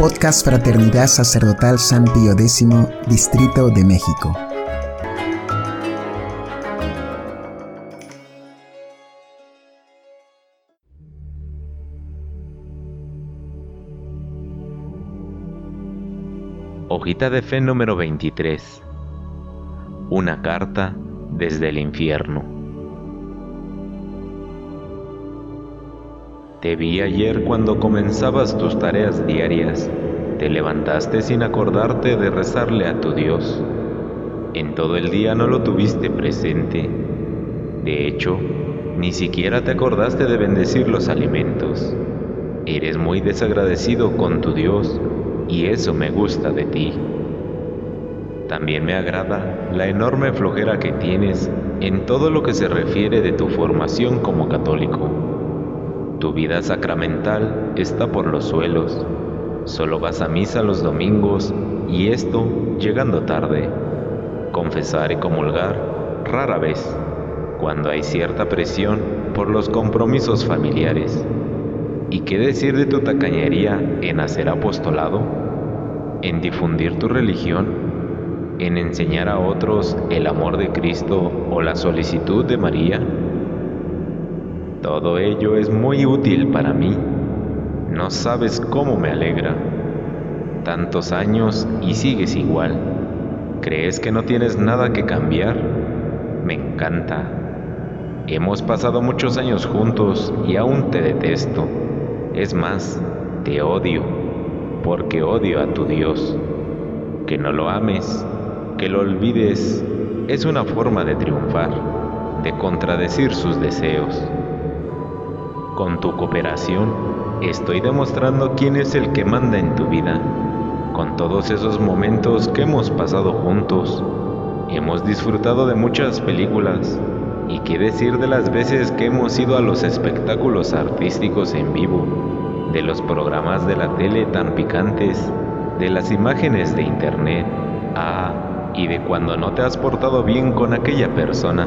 Podcast Fraternidad Sacerdotal San Pío X, Distrito de México. Hojita de fe número 23. Una carta desde el infierno. Te vi ayer cuando comenzabas tus tareas diarias. Te levantaste sin acordarte de rezarle a tu Dios. En todo el día no lo tuviste presente. De hecho, ni siquiera te acordaste de bendecir los alimentos. Eres muy desagradecido con tu Dios y eso me gusta de ti. También me agrada la enorme flojera que tienes en todo lo que se refiere de tu formación como católico. Tu vida sacramental está por los suelos. Solo vas a misa los domingos y esto llegando tarde. Confesar y comulgar rara vez, cuando hay cierta presión por los compromisos familiares. ¿Y qué decir de tu tacañería en hacer apostolado? ¿En difundir tu religión? ¿En enseñar a otros el amor de Cristo o la solicitud de María? Todo ello es muy útil para mí. No sabes cómo me alegra. Tantos años y sigues igual. ¿Crees que no tienes nada que cambiar? Me encanta. Hemos pasado muchos años juntos y aún te detesto. Es más, te odio, porque odio a tu Dios. Que no lo ames, que lo olvides, es una forma de triunfar, de contradecir sus deseos. Con tu cooperación, estoy demostrando quién es el que manda en tu vida. Con todos esos momentos que hemos pasado juntos, hemos disfrutado de muchas películas. ¿Y qué decir de las veces que hemos ido a los espectáculos artísticos en vivo, de los programas de la tele tan picantes, de las imágenes de internet? Ah, y de cuando no te has portado bien con aquella persona.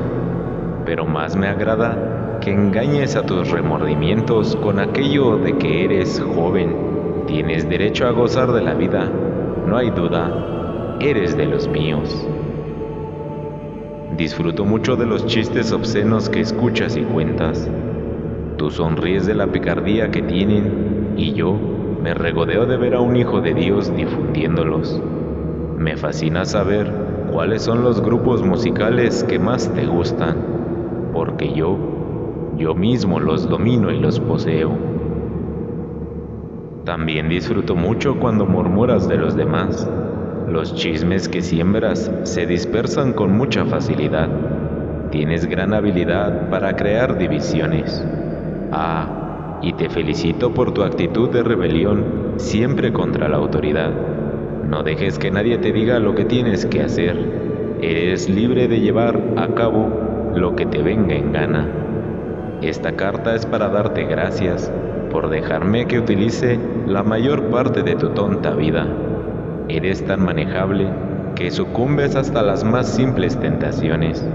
Pero más me agrada que engañes a tus remordimientos con aquello de que eres joven. Tienes derecho a gozar de la vida, no hay duda, eres de los míos. Disfruto mucho de los chistes obscenos que escuchas y cuentas. Tú sonríes de la picardía que tienen y yo me regodeo de ver a un hijo de Dios difundiéndolos. Me fascina saber cuáles son los grupos musicales que más te gustan, porque yo yo mismo los domino y los poseo. También disfruto mucho cuando murmuras de los demás. Los chismes que siembras se dispersan con mucha facilidad. Tienes gran habilidad para crear divisiones. Ah, y te felicito por tu actitud de rebelión siempre contra la autoridad. No dejes que nadie te diga lo que tienes que hacer. Eres libre de llevar a cabo lo que te venga en gana. Esta carta es para darte gracias por dejarme que utilice la mayor parte de tu tonta vida. Eres tan manejable que sucumbes hasta las más simples tentaciones.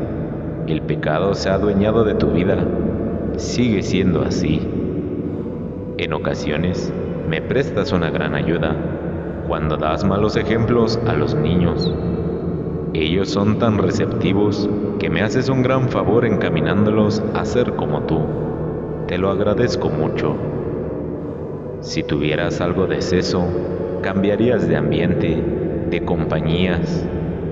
El pecado se ha adueñado de tu vida. Sigue siendo así. En ocasiones me prestas una gran ayuda cuando das malos ejemplos a los niños. Ellos son tan receptivos que me haces un gran favor encaminándolos a ser como tú. Te lo agradezco mucho. Si tuvieras algo de seso, cambiarías de ambiente, de compañías,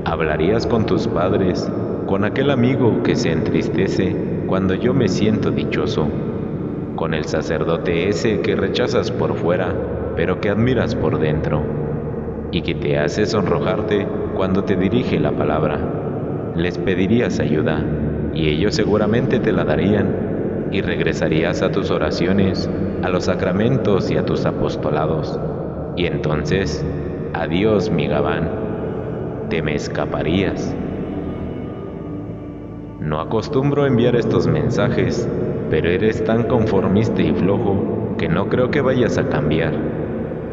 hablarías con tus padres, con aquel amigo que se entristece cuando yo me siento dichoso, con el sacerdote ese que rechazas por fuera, pero que admiras por dentro, y que te hace sonrojarte cuando te dirige la palabra. Les pedirías ayuda y ellos seguramente te la darían y regresarías a tus oraciones, a los sacramentos y a tus apostolados. Y entonces, adiós mi gabán, te me escaparías. No acostumbro enviar estos mensajes, pero eres tan conformista y flojo que no creo que vayas a cambiar.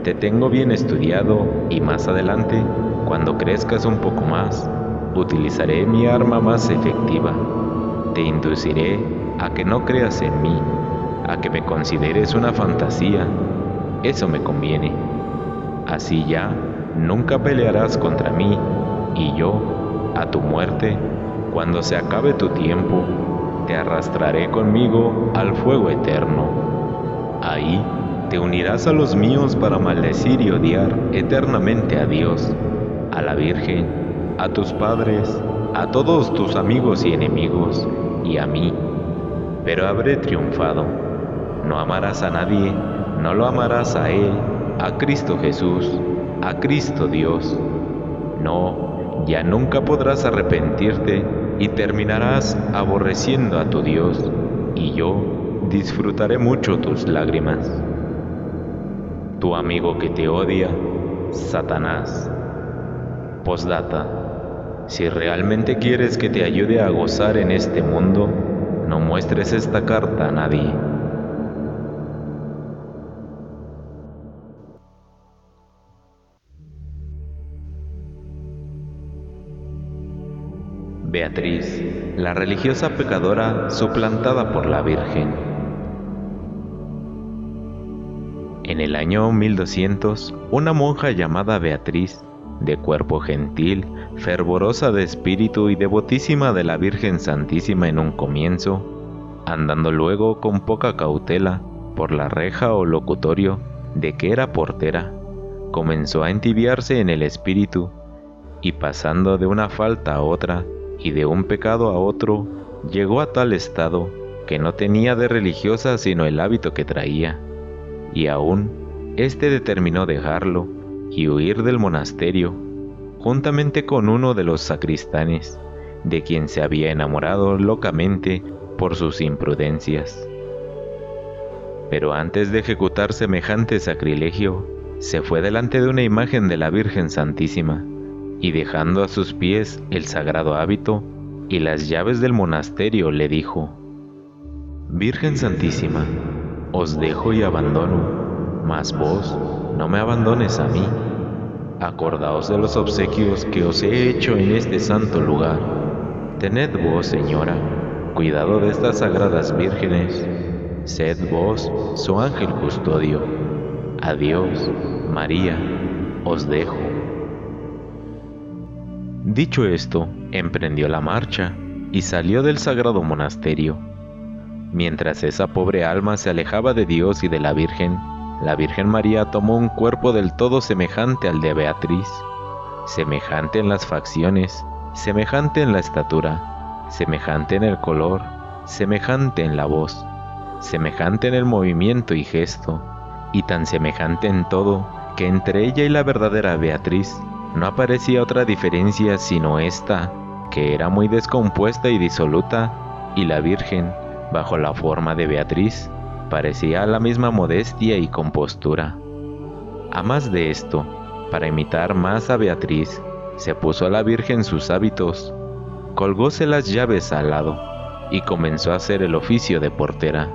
Te tengo bien estudiado y más adelante cuando crezcas un poco más, utilizaré mi arma más efectiva. Te induciré a que no creas en mí, a que me consideres una fantasía. Eso me conviene. Así ya nunca pelearás contra mí, y yo, a tu muerte, cuando se acabe tu tiempo, te arrastraré conmigo al fuego eterno. Ahí te unirás a los míos para maldecir y odiar eternamente a Dios, a la Virgen, a tus padres, a todos tus amigos y enemigos, y a mí. Pero habré triunfado. No amarás a nadie, no lo amarás a Él, a Cristo Jesús, a Cristo Dios. No, ya nunca podrás arrepentirte y terminarás aborreciendo a tu Dios, y yo disfrutaré mucho tus lágrimas. Tu amigo que te odia, Satanás. Postdata. Si realmente quieres que te ayude a gozar en este mundo, no muestres esta carta a nadie. Beatriz, la religiosa pecadora suplantada por la Virgen. En el año 1200, una monja llamada Beatriz, de cuerpo gentil, fervorosa de espíritu y devotísima de la Virgen Santísima en un comienzo, andando luego con poca cautela por la reja o locutorio de que era portera, comenzó a entibiarse en el espíritu y pasando de una falta a otra, y de un pecado a otro, llegó a tal estado que no tenía de religiosa sino el hábito que traía, y aún éste determinó dejarlo y huir del monasterio, juntamente con uno de los sacristanes, de quien se había enamorado locamente por sus imprudencias. Pero antes de ejecutar semejante sacrilegio, se fue delante de una imagen de la Virgen Santísima, y dejando a sus pies el sagrado hábito y las llaves del monasterio, le dijo, Virgen Santísima, os dejo y abandono, mas vos no me abandones a mí. Acordaos de los obsequios que os he hecho en este santo lugar. Tened vos, Señora, cuidado de estas sagradas vírgenes. Sed vos su ángel custodio. Adiós, María, os dejo. Dicho esto, emprendió la marcha y salió del sagrado monasterio. Mientras esa pobre alma se alejaba de Dios y de la Virgen, la Virgen María tomó un cuerpo del todo semejante al de Beatriz, semejante en las facciones, semejante en la estatura, semejante en el color, semejante en la voz, semejante en el movimiento y gesto, y tan semejante en todo que entre ella y la verdadera Beatriz no aparecía otra diferencia sino esta, que era muy descompuesta y disoluta, y la Virgen, bajo la forma de Beatriz, parecía la misma modestia y compostura. A más de esto, para imitar más a Beatriz, se puso a la Virgen sus hábitos, colgóse las llaves al lado y comenzó a hacer el oficio de portera.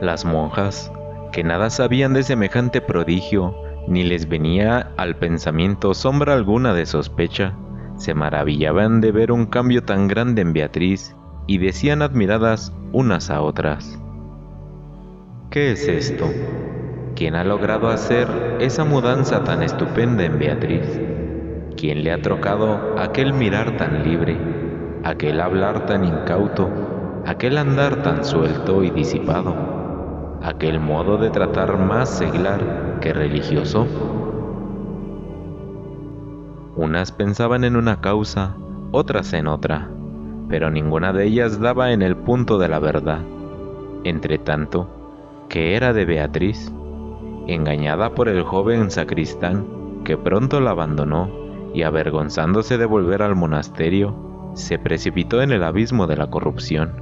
Las monjas, que nada sabían de semejante prodigio, ni les venía al pensamiento sombra alguna de sospecha, se maravillaban de ver un cambio tan grande en Beatriz y decían admiradas unas a otras. ¿Qué es esto? ¿Quién ha logrado hacer esa mudanza tan estupenda en Beatriz? ¿Quién le ha trocado aquel mirar tan libre, aquel hablar tan incauto, aquel andar tan suelto y disipado? aquel modo de tratar más seglar que religioso? Unas pensaban en una causa, otras en otra, pero ninguna de ellas daba en el punto de la verdad. Entre tanto, que era de Beatriz, engañada por el joven sacristán que pronto la abandonó y avergonzándose de volver al monasterio, se precipitó en el abismo de la corrupción,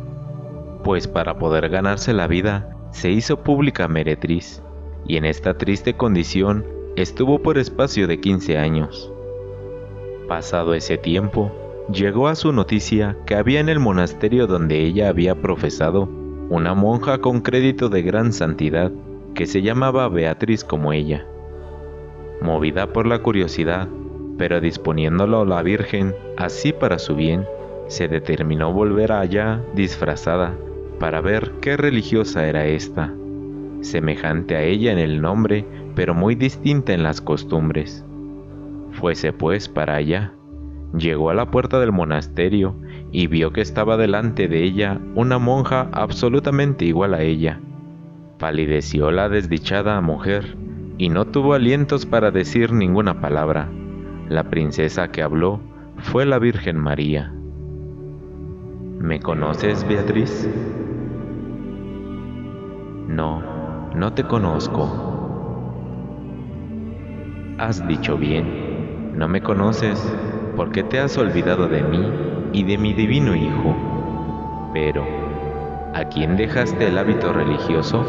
pues para poder ganarse la vida se hizo pública meretriz, y en esta triste condición estuvo por espacio de 15 años. Pasado ese tiempo, llegó a su noticia que había en el monasterio donde ella había profesado una monja con crédito de gran santidad que se llamaba Beatriz como ella. Movida por la curiosidad, pero disponiéndolo la Virgen así para su bien, se determinó volver allá disfrazada para ver qué religiosa era esta. semejante a ella en el nombre, pero muy distinta en las costumbres. Fuese pues para allá. Llegó a la puerta del monasterio y vio que estaba delante de ella una monja absolutamente igual a ella. Palideció la desdichada mujer y no tuvo alientos para decir ninguna palabra. La princesa que habló fue la Virgen María. ¿Me conoces, Beatriz? No, no te conozco. Has dicho bien, no me conoces porque te has olvidado de mí y de mi divino Hijo. Pero, ¿a quién dejaste el hábito religioso?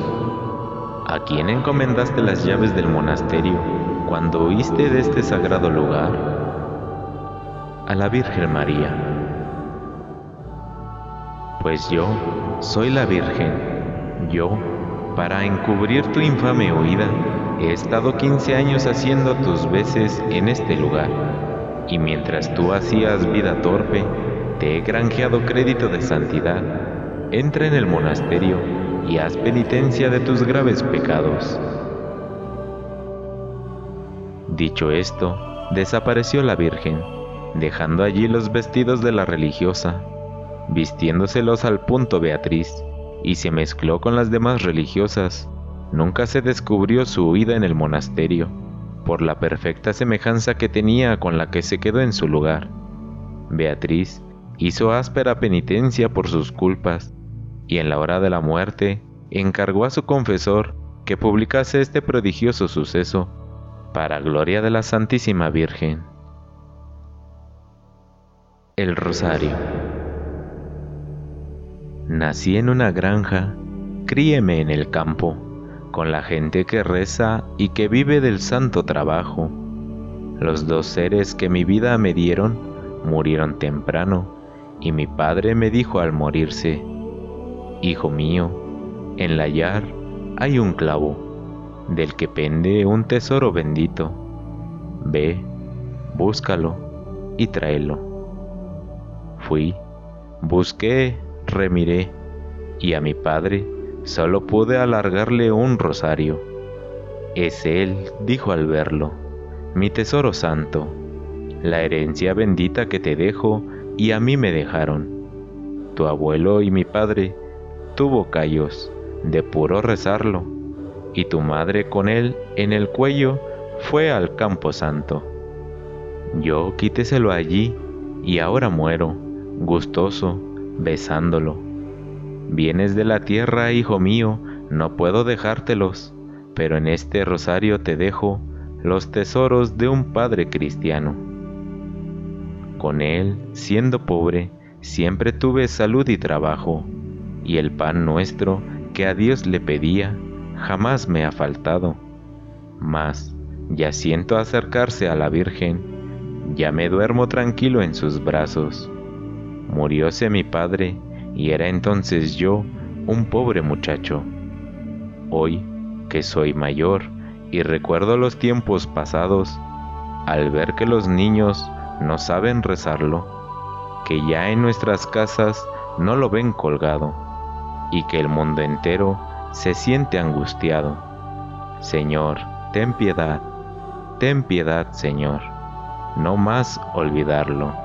¿A quién encomendaste las llaves del monasterio cuando huiste de este sagrado lugar? A la Virgen María. Pues yo soy la Virgen, yo para encubrir tu infame huida, he estado 15 años haciendo tus veces en este lugar, y mientras tú hacías vida torpe, te he granjeado crédito de santidad. Entra en el monasterio y haz penitencia de tus graves pecados. Dicho esto, desapareció la Virgen, dejando allí los vestidos de la religiosa, vistiéndoselos al punto Beatriz, y se mezcló con las demás religiosas. Nunca se descubrió su huida en el monasterio, por la perfecta semejanza que tenía con la que se quedó en su lugar. Beatriz hizo áspera penitencia por sus culpas, y en la hora de la muerte encargó a su confesor que publicase este prodigioso suceso, para gloria de la Santísima Virgen. El Rosario Nací en una granja, críeme en el campo, con la gente que reza y que vive del santo trabajo. Los dos seres que mi vida me dieron murieron temprano, y mi padre me dijo al morirse, Hijo mío, en la yar hay un clavo, del que pende un tesoro bendito. Ve, búscalo y tráelo. Fui, busqué remiré, y a mi padre solo pude alargarle un rosario. Es él, dijo al verlo, mi tesoro santo, la herencia bendita que te dejo y a mí me dejaron. Tu abuelo y mi padre tuvo callos de puro rezarlo, y tu madre con él en el cuello fue al campo santo. Yo quíteselo allí y ahora muero, gustoso, besándolo. Vienes de la tierra, hijo mío, no puedo dejártelos, pero en este rosario te dejo los tesoros de un padre cristiano. Con él, siendo pobre, siempre tuve salud y trabajo, y el pan nuestro que a Dios le pedía jamás me ha faltado. Mas, ya siento acercarse a la Virgen, ya me duermo tranquilo en sus brazos Murióse mi padre y era entonces yo un pobre muchacho. Hoy, que soy mayor y recuerdo los tiempos pasados, al ver que los niños no saben rezarlo, que ya en nuestras casas no lo ven colgado, y que el mundo entero se siente angustiado. Señor, ten piedad, ten piedad, Señor, no más olvidarlo.